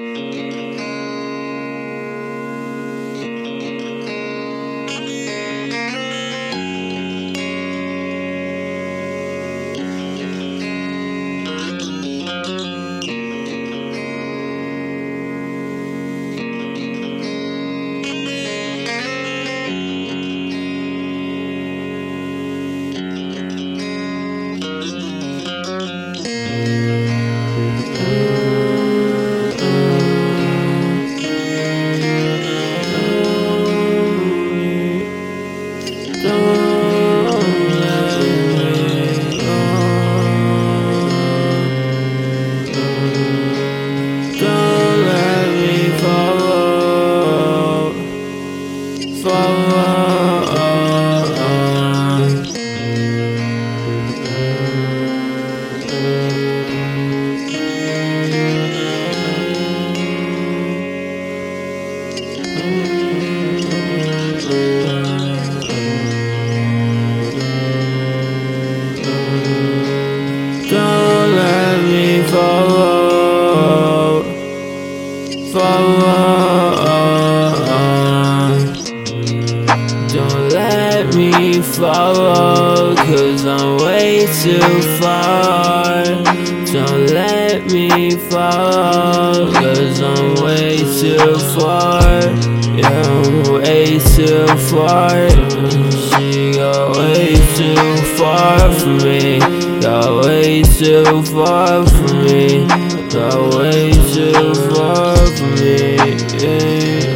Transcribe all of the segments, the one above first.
Don't me follow, follow. Don't let me follow, cause I'm way too far. Don't let me follow, cause I'm way too far. I'm way too far. She got way too far from me. Got way too far from me. Got way too far from me. Yeah.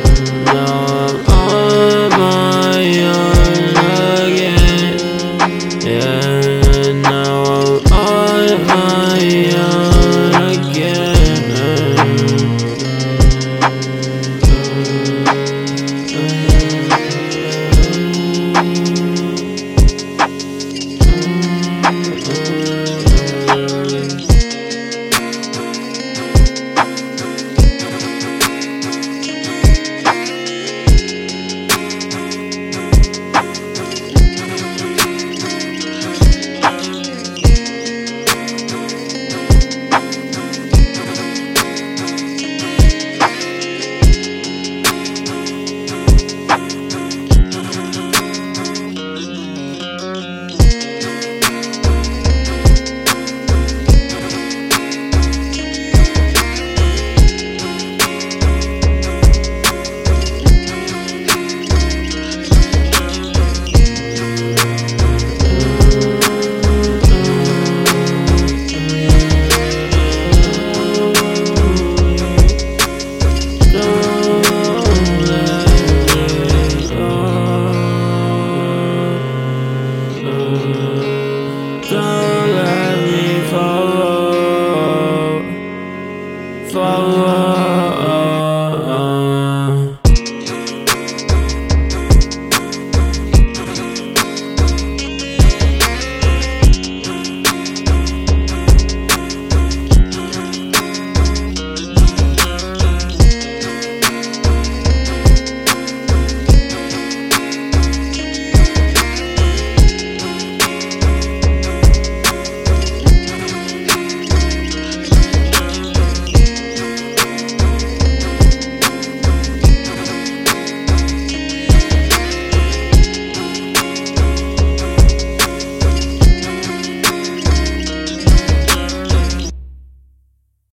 Follow.